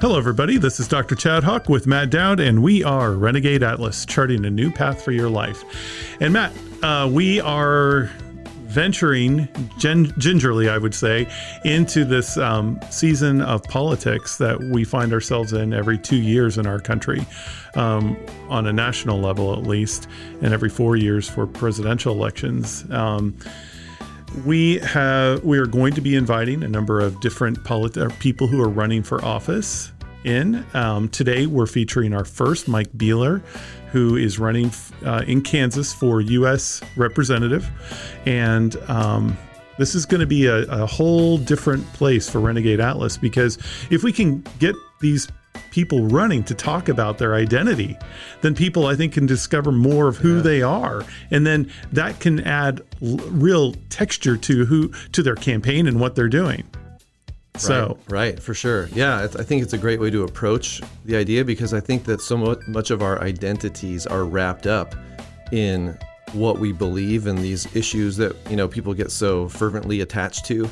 Hello, everybody. This is Dr. Chad Huck with Matt Dowd, and we are Renegade Atlas, charting a new path for your life. And Matt, uh, we are venturing gen- gingerly, I would say, into this um, season of politics that we find ourselves in every two years in our country, um, on a national level at least, and every four years for presidential elections. Um, we have we are going to be inviting a number of different polit- people who are running for office in. Um, today, we're featuring our first Mike Beehler, who is running uh, in Kansas for U.S. representative, and um, this is going to be a, a whole different place for Renegade Atlas because if we can get these people running to talk about their identity, then people I think can discover more of who yeah. they are, and then that can add l- real texture to who to their campaign and what they're doing. So right, right, for sure, yeah, I think it's a great way to approach the idea because I think that so much of our identities are wrapped up in what we believe and these issues that you know people get so fervently attached to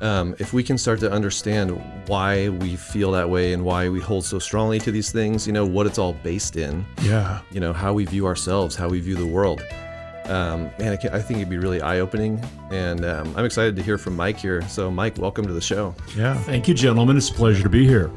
um, if we can start to understand why we feel that way and why we hold so strongly to these things, you know, what it's all based in. Yeah. You know, how we view ourselves, how we view the world. Um, man, I, I, think it'd be really eye opening. And um, I'm excited to hear from Mike here. So, Mike, welcome to the show. Yeah. Thank you, gentlemen. It's a pleasure to be here.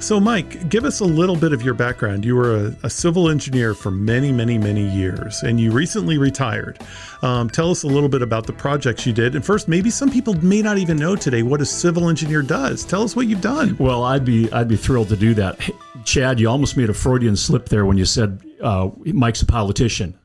So, Mike, give us a little bit of your background. You were a, a civil engineer for many, many, many years, and you recently retired. Um, tell us a little bit about the projects you did. And first, maybe some people may not even know today what a civil engineer does. Tell us what you've done. Well, I'd be I'd be thrilled to do that. Chad, you almost made a Freudian slip there when you said uh, Mike's a politician.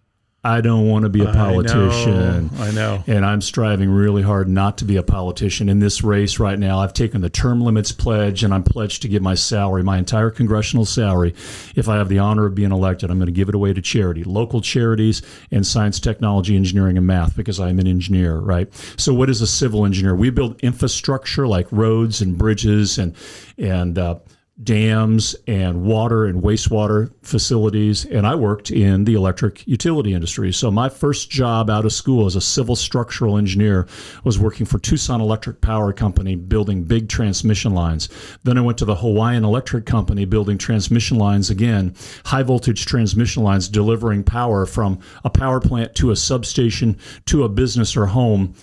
I don't want to be a politician. I know, I know. And I'm striving really hard not to be a politician. In this race right now, I've taken the term limits pledge and I'm pledged to give my salary, my entire congressional salary. If I have the honor of being elected, I'm going to give it away to charity, local charities and science, technology, engineering, and math because I'm an engineer, right? So, what is a civil engineer? We build infrastructure like roads and bridges and, and, uh, dams and water and wastewater facilities. And I worked in the electric utility industry. So my first job out of school as a civil structural engineer was working for Tucson Electric Power Company building big transmission lines. Then I went to the Hawaiian Electric Company building transmission lines again, high voltage transmission lines delivering power from a power plant to a substation to a business or home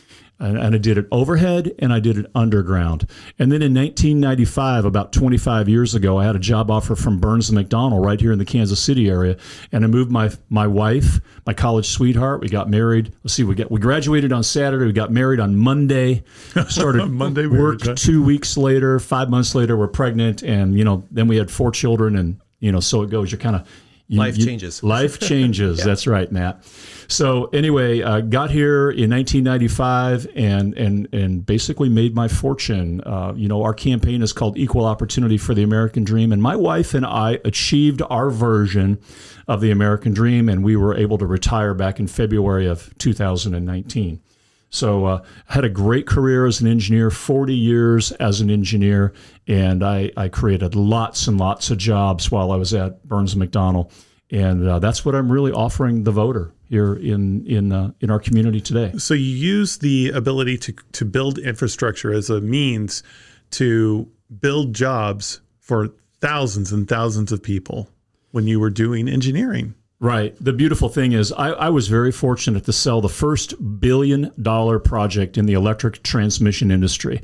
and, and I did it overhead and I did it underground. And then in 1995, about 25 years ago, I had a job offer from Burns and McDonnell right here in the Kansas City area, and I moved my my wife, my college sweetheart. We got married. Let's see, we got we graduated on Saturday. We got married on Monday. Started Monday work two weeks later. Five months later, we're pregnant, and you know, then we had four children, and you know, so it goes. You're kind of you, life you, changes. Life changes. yeah. That's right, Matt. So anyway, uh, got here in 1995 and and and basically made my fortune. Uh, you know, our campaign is called Equal Opportunity for the American Dream, and my wife and I achieved our version of the American Dream, and we were able to retire back in February of 2019. So uh, had a great career as an engineer, 40 years as an engineer, and I, I created lots and lots of jobs while I was at Burns McDonnell, and uh, that's what I'm really offering the voter here in in uh, in our community today. So you use the ability to to build infrastructure as a means to build jobs for thousands and thousands of people when you were doing engineering. Right. The beautiful thing is, I, I, was very fortunate to sell the first billion dollar project in the electric transmission industry.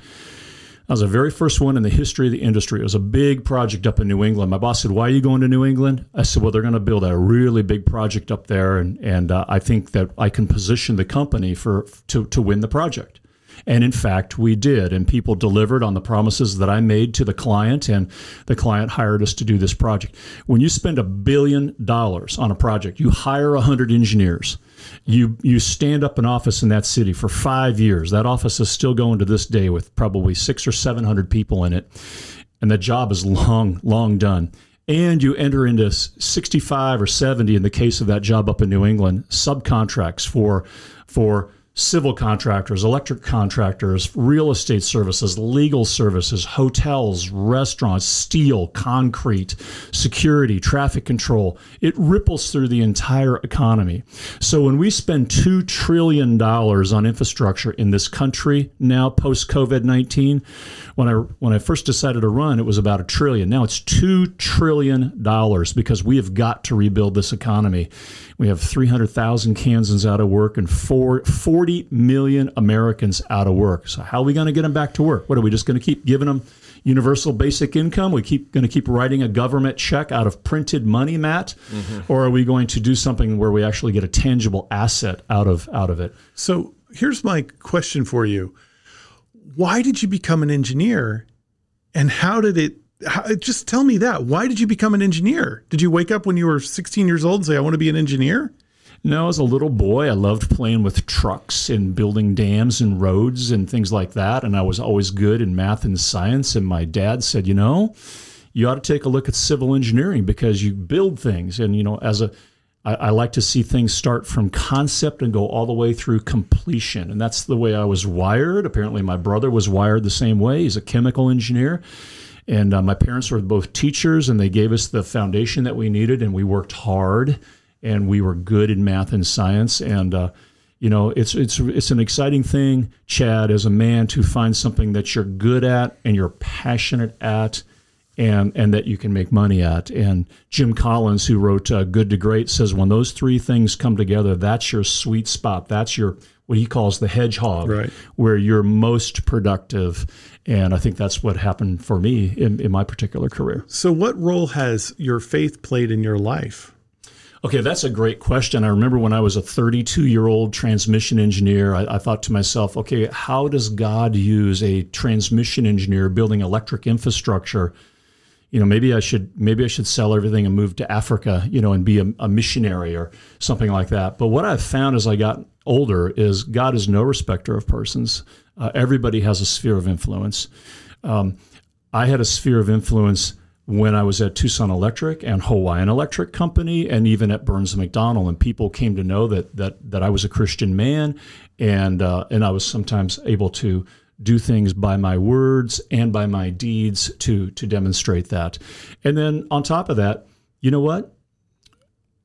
I was the very first one in the history of the industry. It was a big project up in New England. My boss said, "Why are you going to New England?" I said, "Well, they're going to build a really big project up there, and and uh, I think that I can position the company for to to win the project." And in fact, we did. And people delivered on the promises that I made to the client, and the client hired us to do this project. When you spend a billion dollars on a project, you hire 100 engineers. You, you stand up an office in that city for five years. That office is still going to this day with probably six or 700 people in it. And the job is long, long done and you enter into 65 or 70 in the case of that job up in New England subcontracts for for civil contractors, electric contractors, real estate services, legal services, hotels, restaurants, steel, concrete, security, traffic control. It ripples through the entire economy. So when we spend $2 trillion on infrastructure in this country now post COVID 19, when I, when I first decided to run, it was about a trillion. Now it's $2 trillion because we have got to rebuild this economy. We have 300,000 Kansans out of work and four, 40 million Americans out of work. So how are we going to get them back to work? What are we just going to keep giving them universal basic income? We keep going to keep writing a government check out of printed money, Matt, mm-hmm. or are we going to do something where we actually get a tangible asset out of out of it? So here's my question for you: Why did you become an engineer, and how did it how, just tell me that. Why did you become an engineer? Did you wake up when you were 16 years old and say, I want to be an engineer? No, as a little boy, I loved playing with trucks and building dams and roads and things like that. And I was always good in math and science. And my dad said, you know, you ought to take a look at civil engineering because you build things. And, you know, as a I, I like to see things start from concept and go all the way through completion. And that's the way I was wired. Apparently, my brother was wired the same way. He's a chemical engineer. And uh, my parents were both teachers, and they gave us the foundation that we needed, and we worked hard, and we were good in math and science. And uh, you know, it's it's it's an exciting thing, Chad, as a man, to find something that you're good at and you're passionate at, and and that you can make money at. And Jim Collins, who wrote uh, Good to Great, says when those three things come together, that's your sweet spot. That's your what he calls the hedgehog, right. where you're most productive. And I think that's what happened for me in, in my particular career. So, what role has your faith played in your life? Okay, that's a great question. I remember when I was a 32 year old transmission engineer, I, I, thought to myself, okay, how does God use a transmission engineer building electric infrastructure? You know, maybe I should maybe I should sell everything and move to Africa, you know, and be a, a missionary or something like that. But what I've found as I got older is God is no respecter of persons. Uh, everybody has a sphere of influence. Um, I had a sphere of influence when I was at Tucson Electric and Hawaiian Electric Company, and even at Burns and McDonnell, and people came to know that that that I was a Christian man, and uh, and I was sometimes able to do things by my words and by my deeds to to demonstrate that. And then on top of that, you know what?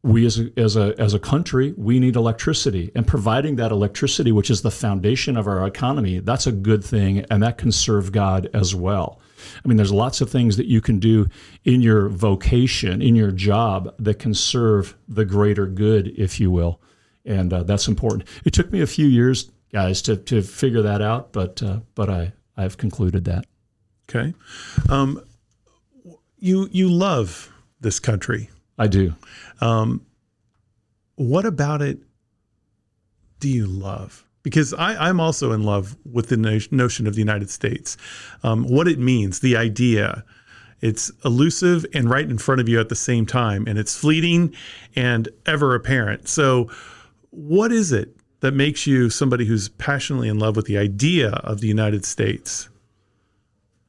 we as a, as a as a country we need electricity and providing that electricity which is the foundation of our economy that's a good thing and that can serve God as well i mean there's lots of things that you can do in your vocation in your job that can serve the greater good if you will and uh, that's important it took me a few years guys to to figure that out but uh, but i i've concluded that okay um, you you love this country I do. Um, what about it do you love? Because I, am also in love with the notion of the United States, um, what it means, the idea. It's elusive and right in front of you at the same time, and it's fleeting and ever apparent. So, what is it that makes you somebody who's passionately in love with the idea of the United States?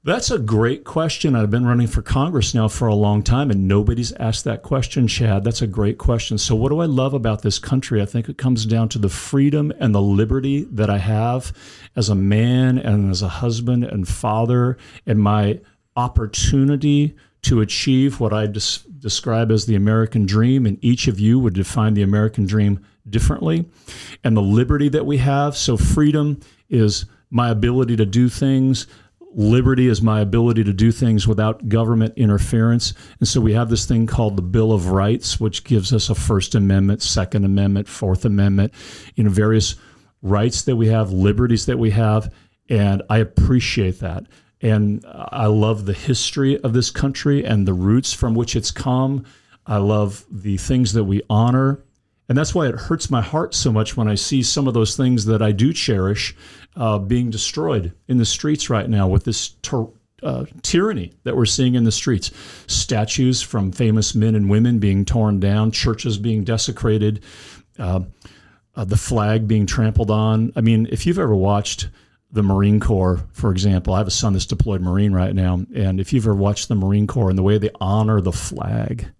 That's a great question. I've been running for Congress now for a long time, and nobody's asked that question, Chad. That's a great question. So, what do I love about this country? I think it comes down to the freedom and the liberty that I have as a man and as a husband and father, and my opportunity to achieve what I des- describe as the American dream. And each of you would define the American dream differently, and the liberty that we have. So, freedom is my ability to do things liberty is my ability to do things without government interference. And so we have this thing called the Bill of Rights, which gives us a First Amendment, Second Amendment, Fourth Amendment, you know, various rights that we have, liberties that we have. And I appreciate that. And I love the history of this country and the roots from which it's come. I love the things that we honor. And that's why it hurts my heart so much when I see some of those things that I do cherish uh, being destroyed in the streets right now with this ter- uh, tyranny that we're seeing in the streets. Statues from famous men and women being torn down, churches being desecrated, uh, uh, the flag being trampled on. I mean, if you've ever watched the Marine Corps, for example, I have a son that's deployed Marine right now, and if you've ever watched the Marine Corps and the way they honor the flag,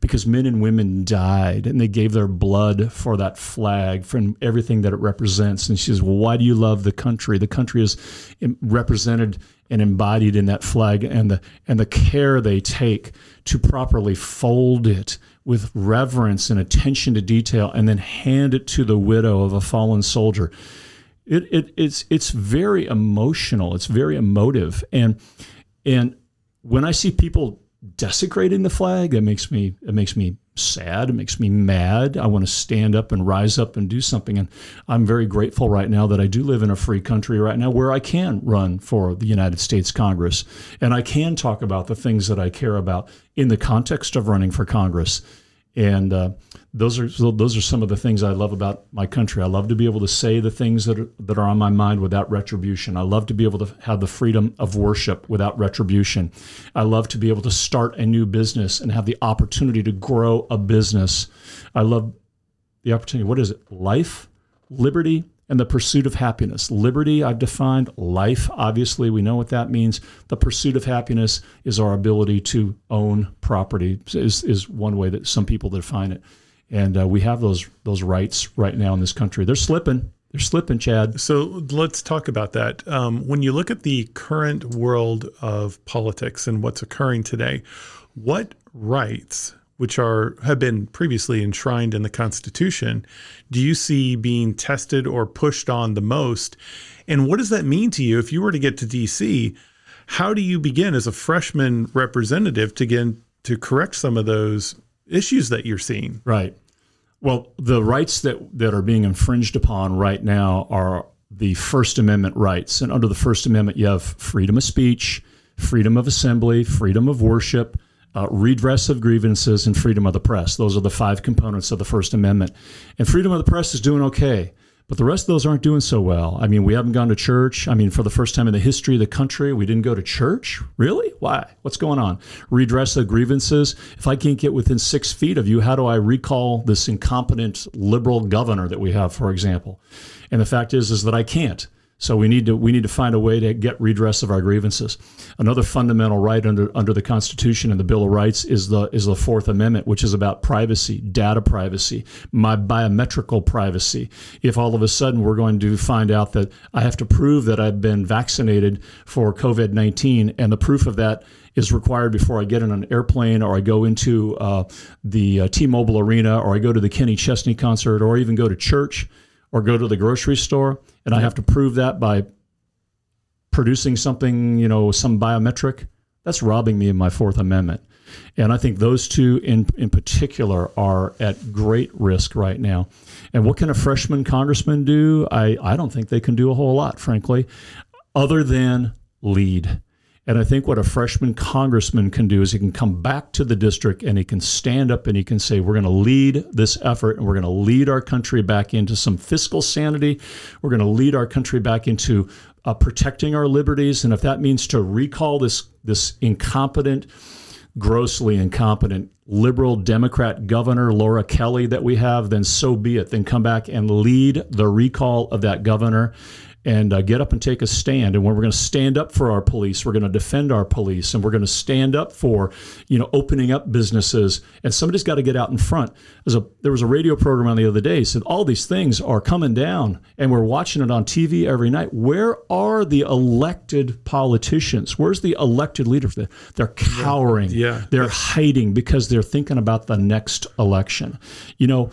because men and women died and they gave their blood for that flag, for everything that it represents. And she says, Well, why do you love the country? The country is represented and embodied in that flag and the and the care they take to properly fold it with reverence and attention to detail and then hand it to the widow of a fallen soldier. It, it it's it's very emotional. It's very emotive. And and when I see people desecrating the flag, it makes me it makes me sad. It makes me mad. I want to stand up and rise up and do something. And I'm very grateful right now that I do live in a free country right now where I can run for the United States Congress and I can talk about the things that I care about in the context of running for Congress. And uh, those are those are some of the things I love about my country. I love to be able to say the things that are, that are on my mind without retribution. I love to be able to have the freedom of worship without retribution. I love to be able to start a new business and have the opportunity to grow a business. I love the opportunity. What is it? Life, liberty, and the pursuit of happiness. Liberty, I've defined. Life, obviously, we know what that means. The pursuit of happiness is our ability to own property, is, is one way that some people define it. And uh, we have those those rights right now in this country. They're slipping. They're slipping, Chad. So let's talk about that. Um, when you look at the current world of politics and what's occurring today, what rights which are have been previously enshrined in the Constitution, do you see being tested or pushed on the most? And what does that mean to you if you were to get to DC? How do you begin as a freshman representative to get to correct some of those issues that you're seeing? Right. Well, the rights that that are being infringed upon right now are the First Amendment rights, and under the First Amendment, you have freedom of speech, freedom of assembly, freedom of worship uh, redress of grievances, and freedom of the press. Those are the five components of the First Amendment. And freedom of the press is doing okay. But the rest of those aren't doing so well. I mean, we haven't gone to church. I mean, for the first time in the history of the country, we didn't go to church. Really? Why? What's going on? Redress the grievances. If I can't get within six feet of you, how do I recall this incompetent liberal governor that we have, for example? And the fact is, is that I can't. So we need to we need to find a way to get redress of our grievances. Another fundamental right under under the Constitution and the Bill of Rights is the is the Fourth Amendment, which is about privacy, data privacy, my biometrical privacy. If all of a sudden we're going to find out that I have to prove that I've been vaccinated for COVID nineteen, and the proof of that is required before I get in an airplane or I go into uh, the uh, T-Mobile Arena or I go to the Kenny Chesney concert or even go to church or go to the grocery store and I have to prove that by producing something, you know, some biometric, that's robbing me of my Fourth Amendment. And I think those two in, in particular are at great risk right now. And what can a freshman congressman do? I, I don't think they can do a whole lot, frankly, other than lead. And I think what a freshman congressman can do is he can come back to the district and he can stand up and he can say, We're going to lead this effort and we're going to lead our country back into some fiscal sanity. We're going to lead our country back into uh, protecting our liberties. And if that means to recall this, this incompetent, grossly incompetent liberal Democrat governor, Laura Kelly, that we have, then so be it. Then come back and lead the recall of that governor and uh, get up and take a stand. And when we're going to stand up for our police, we're going to defend our police, and we're going to stand up for, you know, opening up businesses. And somebody's got to get out in front. There's a there was a radio program on the other day said all these things are coming down, and we're watching it on TV every night. Where are the elected politicians? Where's the elected leaders? They're cowering. Yeah, they're hiding because they're thinking about the next election. You know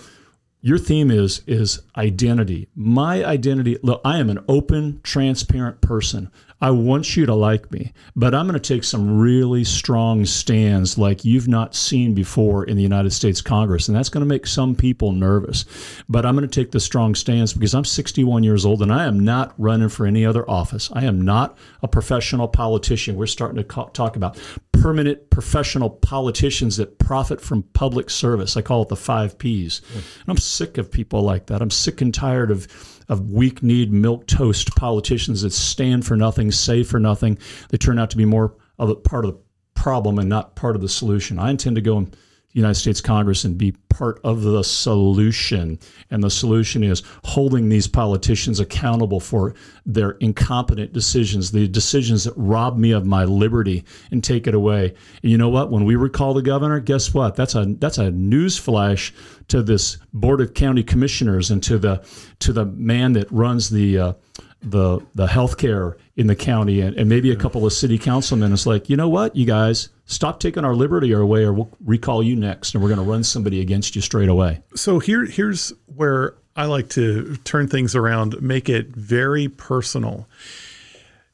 your theme is is identity. My identity. Look, I am an open, transparent person. I want you to like me, but I'm going to take some really strong stands like you've not seen before in the United States Congress. And that's going to make some people nervous. But I'm going to take the strong stands because I'm 61 years old and I am not running for any other office. I am not a professional politician. We're starting to talk about permanent professional politicians that profit from public service. I call it the five P's. And I'm sick of people like that. I'm sick and tired of of weak kneed milk toast politicians that stand for nothing, say for nothing. They turn out to be more of a part of the problem and not part of the solution. I intend to go and United States Congress and be part of the solution. And the solution is holding these politicians accountable for their incompetent decisions, the decisions that rob me of my liberty and take it away. And you know what? When we recall the governor, guess what? That's a that's a news flash to this board of county commissioners and to the to the man that runs the uh, the the healthcare in the county and, and maybe a couple of city councilmen. It's like, you know what, you guys, stop taking our liberty away, or we'll recall you next, and we're going to run somebody against you straight away. So here, here's where I like to turn things around, make it very personal.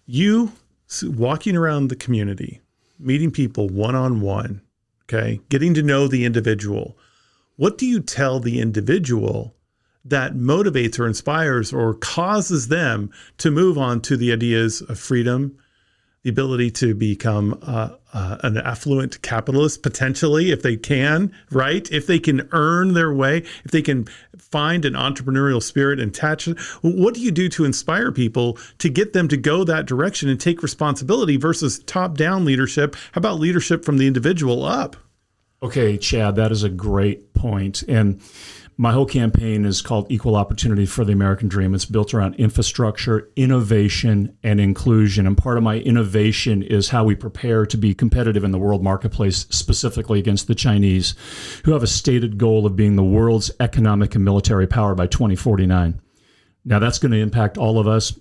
You walking around the community, meeting people one on one, okay, getting to know the individual. What do you tell the individual that motivates or inspires or causes them to move on to the ideas of freedom, the ability to become uh, uh, an affluent capitalist potentially if they can, right? If they can earn their way, if they can find an entrepreneurial spirit and attach it. What do you do to inspire people to get them to go that direction and take responsibility versus top down leadership? How about leadership from the individual up? Okay, Chad, that is a great point. And my whole campaign is called Equal Opportunity for the American Dream. It's built around infrastructure, innovation, and inclusion. And part of my innovation is how we prepare to be competitive in the world marketplace, specifically against the Chinese, who have a stated goal of being the world's economic and military power by 2049. Now, that's going to impact all of us,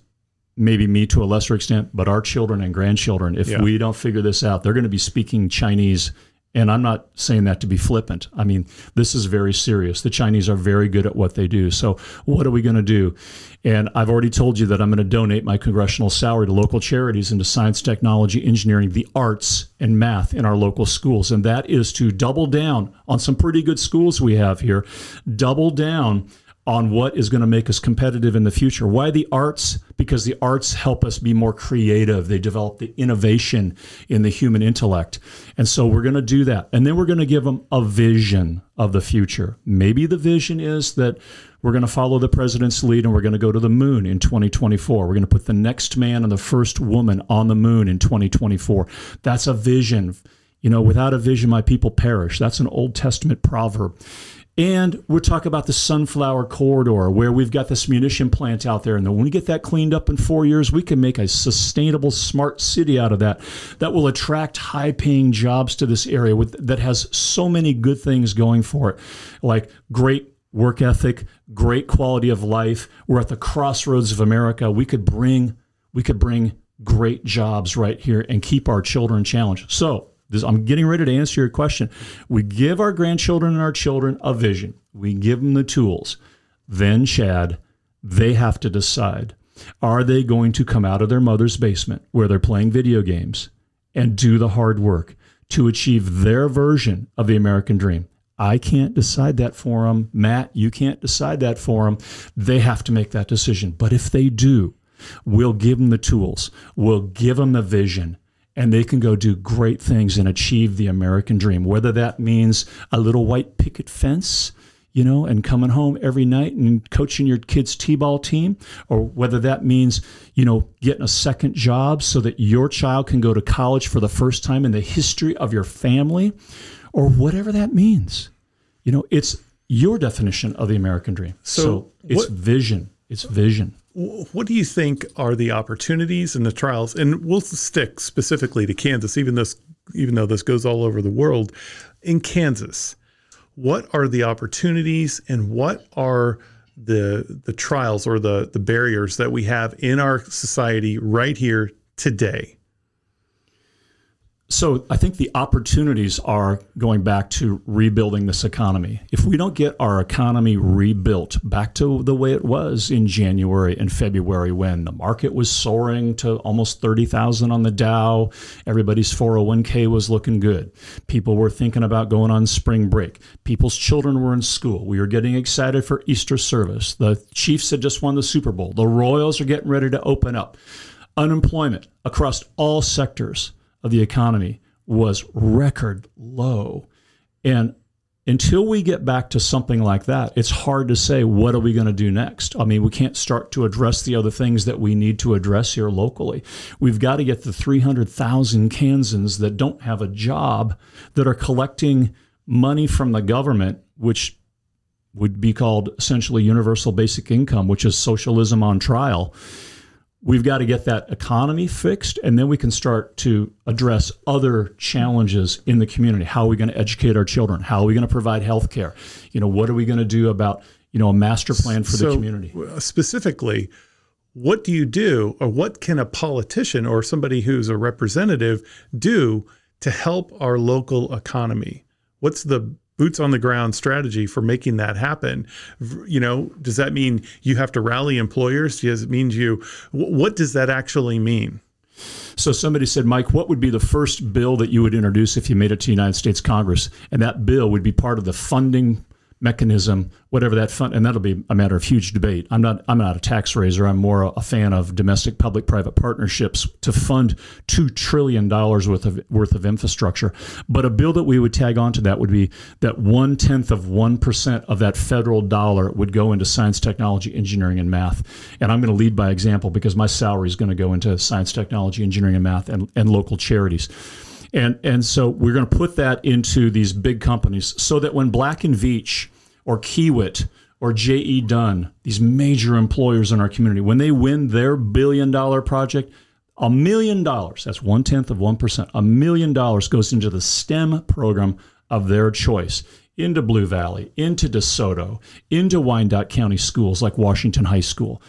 maybe me to a lesser extent, but our children and grandchildren. If yeah. we don't figure this out, they're going to be speaking Chinese and I'm not saying that to be flippant. I mean, this is very serious. The Chinese are very good at what they do. So, what are we going to do? And I've already told you that I'm going to donate my congressional salary to local charities into science, technology, engineering, the arts, and math in our local schools. And that is to double down on some pretty good schools we have here, double down on what is going to make us competitive in the future. Why the arts? Because the arts help us be more creative. They develop the innovation in the human intellect. And so we're going to do that. And then we're going to give them a vision of the future. Maybe the vision is that we're going to follow the president's lead and we're going to go to the moon in 2024. We're going to put the next man and the first woman on the moon in 2024. That's a vision. You know, without a vision, my people perish. That's an Old Testament proverb. And we're talking about the Sunflower Corridor, where we've got this munition plant out there. And when we get that cleaned up in four years, we can make a sustainable, smart city out of that that will attract high paying jobs to this area with, that has so many good things going for it, like great work ethic, great quality of life. We're at the crossroads of America. We could bring, we could bring great jobs right here and keep our children challenged. So this, I'm getting ready to answer your question. We give our grandchildren and our children a vision. We give them the tools. Then, Chad, they have to decide are they going to come out of their mother's basement where they're playing video games and do the hard work to achieve their version of the American dream? I can't decide that for them. Matt, you can't decide that for them. They have to make that decision. But if they do, we'll give them the tools, we'll give them the vision, and they can go do great things and achieve the American dream, whether that means a little white picket fence, you know, and coming home every night and coaching your kids' T-ball team, or whether that means, you know, getting a second job so that your child can go to college for the first time in the history of your family, or whatever that means. You know, it's your definition of the American dream. So, so it's what, vision. It's vision what do you think are the opportunities and the trials? And we'll stick specifically to Kansas, even this, even though this goes all over the world. In Kansas, what are the opportunities and what are the the trials or the the barriers that we have in our society right here today? So I think the opportunities are going back to rebuilding this economy. If we don't get our economy rebuilt back to the way it was in January and February when the market was soaring to almost 30,000 on the Dow, everybody's 401k was looking good. People were thinking about going on spring break. People's children were in school. We were getting excited for Easter service. The Chiefs had just won the Super Bowl. The Royals are getting ready to open up. Unemployment across all sectors of the economy was record low. And until we get back to something like that, it's hard to say what are we going to do next. I mean, we can't start to address the other things that we need to address here locally. We've got to get the 300,000 Kansans that don't have a job that are collecting money from the government, which would be called essentially universal basic income, which is socialism on trial. We've got to get that economy fixed, and then we can start to address other challenges in the community. How are we going to educate our children? How are we going to provide health care? You know, what are we going to do about, you know, a master plan for So, the community? uh, Specifically, what do you do, or what can a politician or somebody who's a representative do to help our local economy? What's the boots on the ground strategy for making that happen? You know, does that mean you have to rally employers? Does it mean you? What does that actually mean? So somebody said, Mike, what would be the first bill that you would introduce if you made it to United States Congress? And that bill would be part of the funding mechanism, whatever that fund, and that'll be a matter of huge debate. I'm not, I'm not a tax raiser. I'm more a fan of domestic public-private partnerships to fund two trillion dollars worth of worth of infrastructure. But a bill that we would tag onto that would be that one tenth of one percent of that federal dollar would go into science, technology, engineering, and math. And I'm going to lead by example because my salary is going to go into science, technology, engineering, and math, and, and local charities. And and so we're going to put that into these big companies so that when Black and Veatch or Kiewit or J.E. Dunn, these major employers in our community, when they win their billion dollar project, a million dollars, that's one tenth of 1%, a million dollars goes into the STEM program of their choice, into Blue Valley, into DeSoto, into Wyandotte County schools like Washington High School.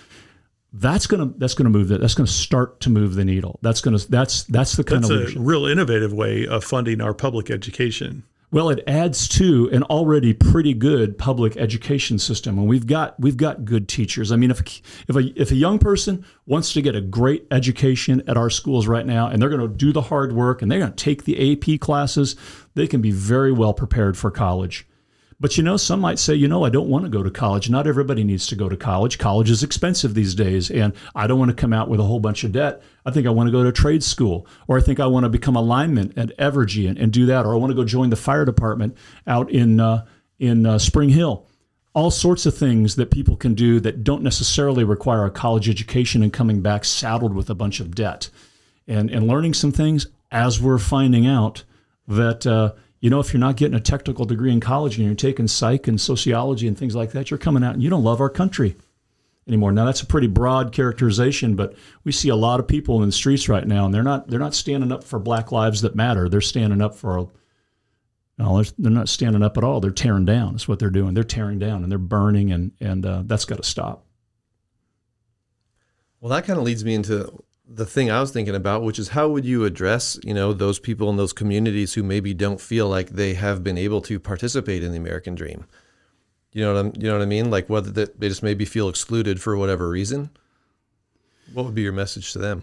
That's gonna that's gonna move that that's gonna start to move the needle. That's gonna that's that's the kind That's of a real innovative way of funding our public education. Well, it adds to an already pretty good public education system, and we've got we've got good teachers. I mean, if if a if a young person wants to get a great education at our schools right now, and they're going to do the hard work, and they're going to take the AP classes, they can be very well prepared for college. But you know, some might say, you know, I don't want to go to college. Not everybody needs to go to college. College is expensive these days, and I don't want to come out with a whole bunch of debt. I think I want to go to trade school, or I think I want to become a lineman at Evergy and, and do that, or I want to go join the fire department out in uh, in uh, Spring Hill. All sorts of things that people can do that don't necessarily require a college education and coming back saddled with a bunch of debt, and and learning some things as we're finding out that. Uh, you know, if you're not getting a technical degree in college and you're taking psych and sociology and things like that, you're coming out and you don't love our country anymore. Now that's a pretty broad characterization, but we see a lot of people in the streets right now, and they're not they're not standing up for Black lives that matter. They're standing up for no, they're, not standing up at all. They're tearing down. That's what they're doing. They're tearing down and they're burning, and and uh, that's got to stop. Well, that kind of leads me into the thing I was thinking about, which is how would you address, you know, those people in those communities who maybe don't feel like they have been able to participate in the American dream? You know what I'm, you know what I mean? Like whether they just maybe feel excluded for whatever reason. What would be your message to them?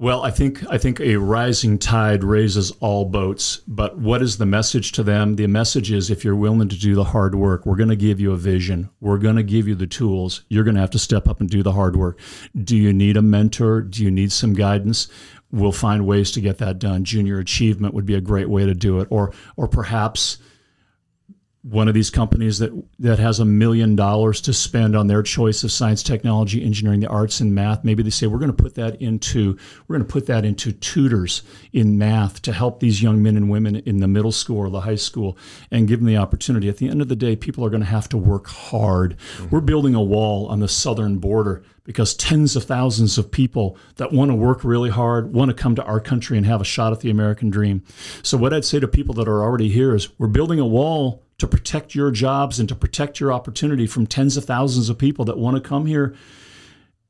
Well, I think I think a rising tide raises all boats. But what is the message to them? The message is if you're willing to do the hard work, we're going to give you a vision. We're going to give you the tools. You're going to have to step up and do the hard work. Do you need a mentor? Do you need some guidance? We'll find ways to get that done. Junior achievement would be a great way to do it, or or perhaps one of these companies that that has a million dollars to spend on their choice of science, technology, engineering, the arts, and math. Maybe they say we're going to put that into we're going to put that into tutors in math to help these young men and women in the middle school or the high school and give them the opportunity. At the end of the day, people are going to have to work hard. Mm-hmm. We're building a wall on the southern border because tens of thousands of people that want to work really hard want to come to our country and have a shot at the American dream. So what I'd say to people that are already here is we're building a wall to protect your jobs and to protect your opportunity from tens of thousands of people that want to come here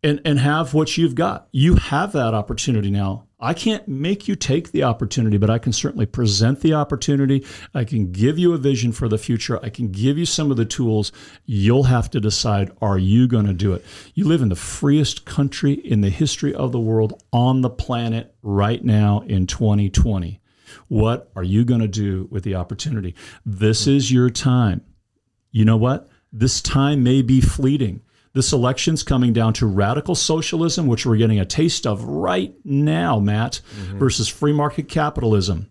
and, and have what you've got. You have that opportunity now. I can't make you take the opportunity, but I can certainly present the opportunity. I can give you a vision for the future. I can give you some of the tools. You'll have to decide are you going to do it? You live in the freest country in the history of the world on the planet right now in 2020. What are you going to do with the opportunity? This is your time. You know what? This time may be fleeting. This election's coming down to radical socialism, which we're getting a taste of right now, Matt, mm-hmm. versus free market capitalism.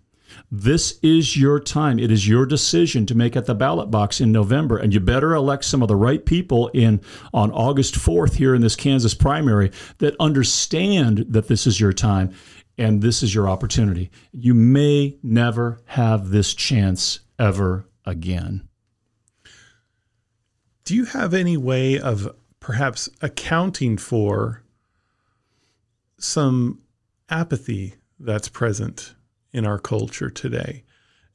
This is your time. It is your decision to make at the ballot box in November, and you better elect some of the right people in on August 4th here in this Kansas primary that understand that this is your time and this is your opportunity. You may never have this chance ever again. Do you have any way of perhaps accounting for some apathy that's present in our culture today?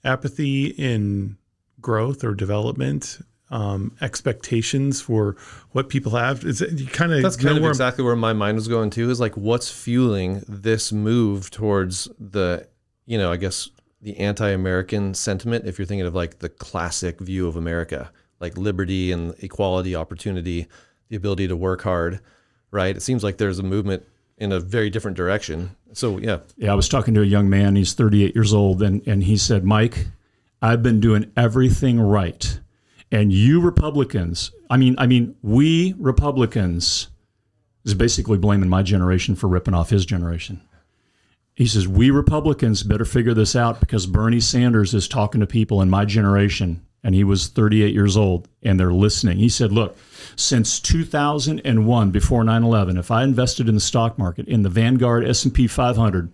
Apathy in growth or development, um, expectations for what people have. Is it, you kind of That's kind of exactly where my mind was going too. Is like what's fueling this move towards the, you know, I guess the anti-American sentiment. If you're thinking of like the classic view of America, like liberty and equality, opportunity, the ability to work hard, right? It seems like there's a movement in a very different direction. So yeah, Yeah, I was talking to a young man. He's 38 years old, and and he said, "Mike, I've been doing everything right, and you Republicans, I mean, I mean, we Republicans." Is basically blaming my generation for ripping off his generation. He says, We Republicans better figure this out because Bernie Sanders is talking to people in my generation. And he was 38 years old and they're listening. He said, Look, since 2001, before 9 11, if I invested in the stock market in the Vanguard S&P 500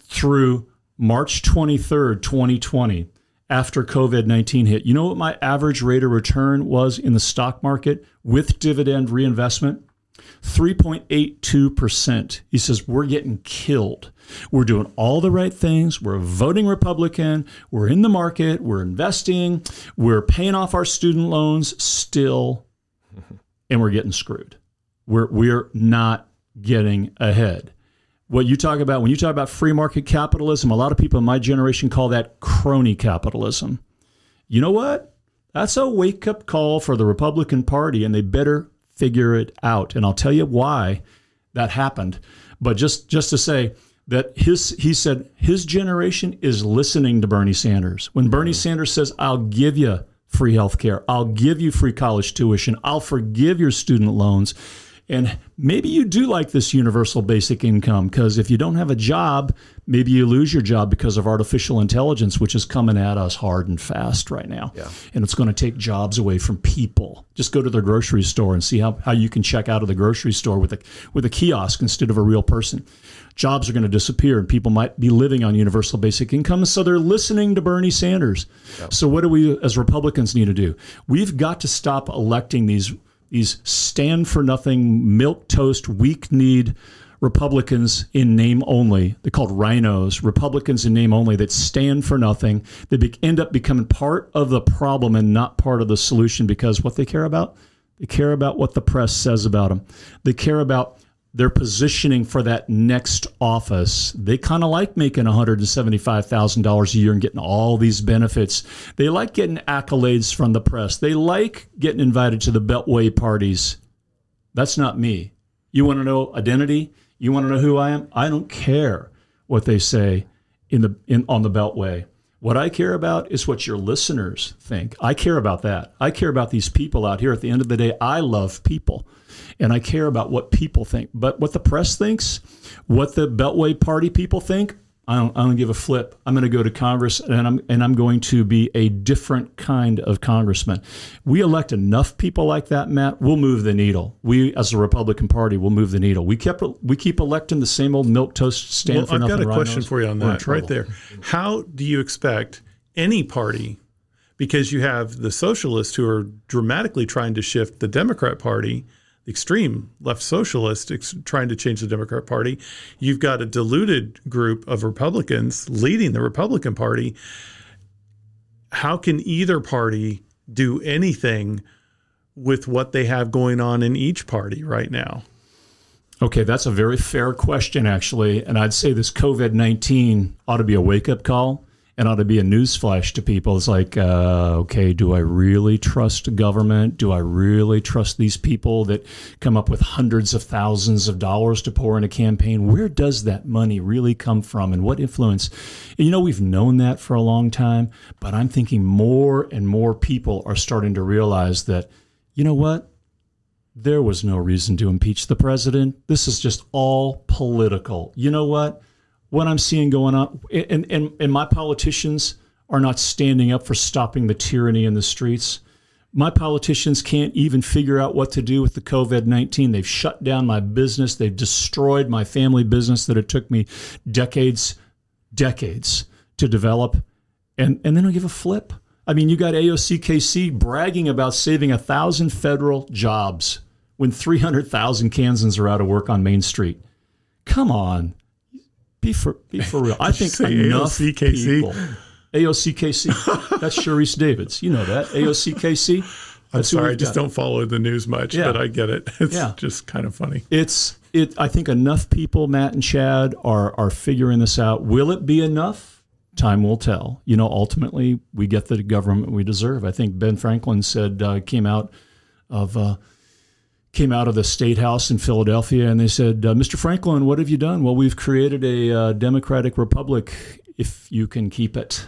through March 23rd, 2020, after COVID 19 hit, you know what my average rate of return was in the stock market with dividend reinvestment? 3.82%. He says, We're getting killed. We're doing all the right things. We're voting Republican. We're in the market. We're investing. We're paying off our student loans still, and we're getting screwed. We're, we're not getting ahead. What you talk about, when you talk about free market capitalism, a lot of people in my generation call that crony capitalism. You know what? That's a wake up call for the Republican Party, and they better figure it out. And I'll tell you why that happened. But just just to say that his he said his generation is listening to Bernie Sanders. When Bernie mm-hmm. Sanders says, "I'll give you free health care, I'll give you free college tuition, I'll forgive your student loans." And maybe you do like this universal basic income because if you don't have a job, maybe you lose your job because of artificial intelligence, which is coming at us hard and fast right now. Yeah. And it's going to take jobs away from people. Just go to the grocery store and see how, how you can check out of the grocery store with a, with a kiosk instead of a real person. Jobs are going to disappear and people might be living on universal basic income. So they're listening to Bernie Sanders. So what do we as Republicans need to do? We've got to stop electing these these stand for nothing, milk toast, weak kneed Republicans in name only. They're called RINOs, Republicans in name only that stand for nothing. They be- end up becoming part of the problem and not part of the solution because what they care about? They care about what the press says about them. They care about their positioning for that next office. They kind of like making $175,000 a year and getting all these benefits. They like getting accolades from the press. They like getting invited to the Beltway parties. That's not me. You want to know identity? You want to know who I am? I don't care what they say in the in on the Beltway. What I care about is what your listeners think. I care about that. I care about these people out here. At the end of the day, I love people and I care about what people think. But what the press thinks, what the Beltway Party people think, I don't, I don't give a flip. I'm going to go to Congress and I'm and I'm going to be a different kind of congressman. We elect enough people like that, Matt. We'll move the needle. We, as a Republican Party, will move the needle. We kept we keep electing the same old milk toast stand Well, for I've nothing. got a question for you on that right there. How do you expect any party, because you have the socialists who are dramatically trying to shift the Democrat Party, the extreme left socialist ex- trying to change the Democrat Party, you've got a diluted group of Republicans leading the Republican Party. How can either party do anything with what they have going on in each party right now? Okay, that's a very fair question, actually. And I'd say this COVID 19 ought to be a wake up call and ought to be a newsflash to people. It's like, uh, okay, do I really trust government? Do I really trust these people that come up with hundreds of thousands of dollars to pour in a campaign? Where does that money really come from and what influence? And you know, we've known that for a long time, but I'm thinking more and more people are starting to realize that, you know what? there was no reason to impeach the president. This is just all political. You know what? What I'm seeing going on, and, and, and my politicians are not standing up for stopping the tyranny in the streets. My politicians can't even figure out what to do with the COVID 19. They've shut down my business. They've destroyed my family business that it took me decades, decades to develop. And, and they don't give a flip I mean, you got AOCKC bragging about saving a thousand federal jobs when 300,000 Kansans are out of work on Main Street. Come on. Be for, be for real. I think enough AOCKC? people. AOCKC. That's Sharice Davids. You know that. AOCKC. I'm sorry, I just got. don't follow the news much, Yeah. but I get it. It's Yeah. just kind of funny. It's it. I think enough people, Matt and Chad, are are figuring this out. Will it be enough? Time will tell. You know, ultimately, we get the government we deserve. I think Ben Franklin said uh, came out of uh, came out of the state house in Philadelphia, and they said, uh, "Mr. Franklin, what have you done?" Well, we've created a uh, democratic republic. If you can keep it,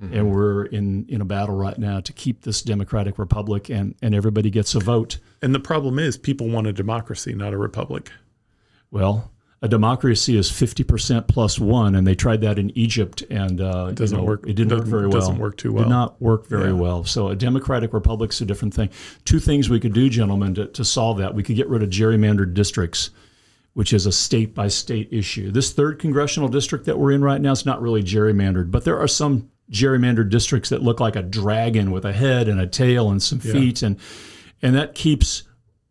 and we're in in a battle right now to keep this democratic republic, and and everybody gets a vote. And the problem is, people want a democracy, not a republic. Well, a democracy is 50% plus one, and they tried that in Egypt, and uh, it doesn't work- It didn't work doesn't- very well. It doesn't work too well. Did not work very Yeah. well. So a democratic republic's a different thing. Two things we could do, gentlemen, to, to solve that. We could get rid of gerrymandered districts, which is a state by state issue. This third congressional district that we're in right now is not really gerrymandered, but there are some gerrymandered districts that look like a dragon with a head and a tail and some feet, and and that keeps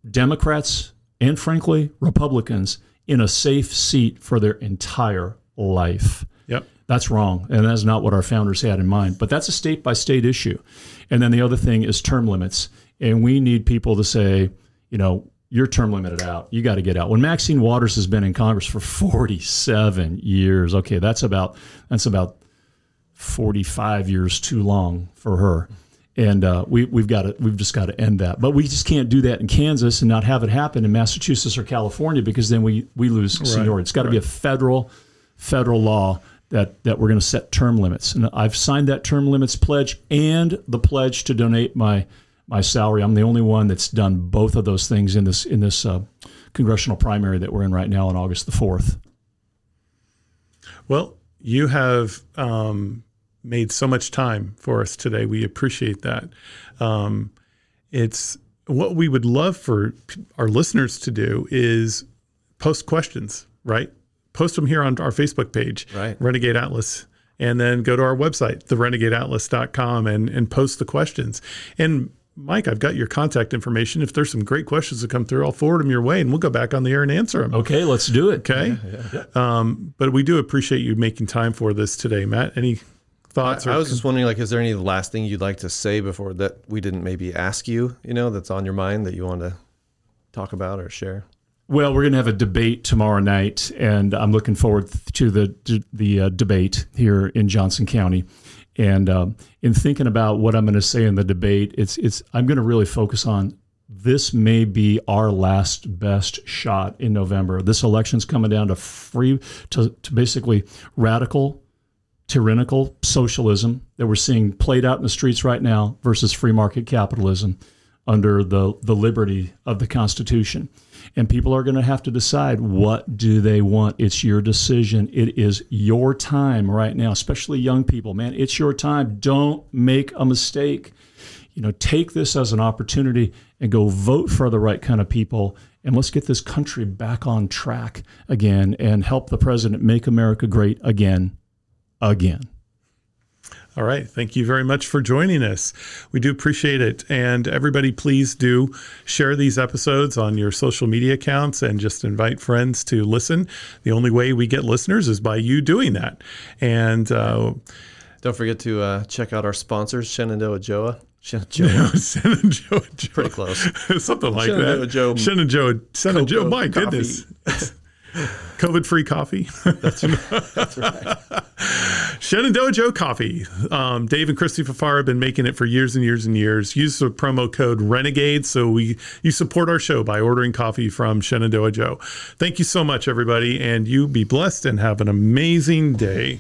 Democrats and frankly Republicans in a safe seat for their entire life. Yep. That's wrong, and that's not what our founders had in mind. But that's a state by state issue. And then the other thing is term limits, and we need people to say, you know, you're term limited out. You got to get out. When Maxine Waters has been in Congress for 47 years, okay, that's about that's about 45 years too long for her. And uh, we, we've got to, we've just got to end that. But we just can't do that in Kansas and not have it happen in Massachusetts or California because then we, we lose seniority. It's got to be a federal federal law that, that we're going to set term limits. And I've signed that term limits pledge and the pledge to donate my my salary. I'm the only one that's done both of those things in this in this uh, congressional primary that we're in right now on August the fourth. Well, you have um, made so much time for us today. We appreciate that. Um, it's what we would love for our listeners to do is post questions, right? Post them here on our Facebook page, Right. Renegade Atlas, and then go to our website, therenegadeatlas.com, and, and post the questions. And Mike, I've got your contact information. If there's some great questions that come through, I'll forward them your way and we'll go back on the air and answer them. Okay, let's do it. Okay. Um, but we do appreciate you making time for this today, Matt. Any thoughts? I was just wondering, like, is there any last thing you'd like to say before that we didn't maybe ask you, you know, that's on your mind that you want to talk about or share? Well, we're going to have a debate tomorrow night, and I'm looking forward to the the uh, debate here in Johnson County. And um, in thinking about what I'm going to say in the debate, it's it's I'm going to really focus on this may be our last best shot in November. This election's coming down to free to, to basically radical tyrannical socialism that we're seeing played out in the streets right now versus free market capitalism under the, the liberty of the Constitution. And people are going to have to decide what do they want. It's your decision. It is your time right now, especially young people. Man, it's your time. Don't make a mistake. You know, take this as an opportunity and go vote for the right kind of people and let's get this country back on track again and help the president make America great again again. All right. Thank you very much for joining us. We do appreciate it. And everybody, please do share these episodes on your social media accounts and just invite friends to listen. The only way we get listeners is by you doing that. And uh, Don't forget to uh, check out our sponsors, Shenandoah Joa. Shenandoah. Shenandoah Joe. Pretty close. Something like Shenandoah that. Joe Shenandoah, Shenandoah, Cocoa my coffee. goodness. COVID free coffee. That's right. Shenandoah Joe Coffee. Um, Dave and Christy Fafara have been making it for years and years and years. Use the promo code Renegade so we you support our show by ordering coffee from Shenandoah Joe. Thank you so much, everybody, and you be blessed and have an amazing day.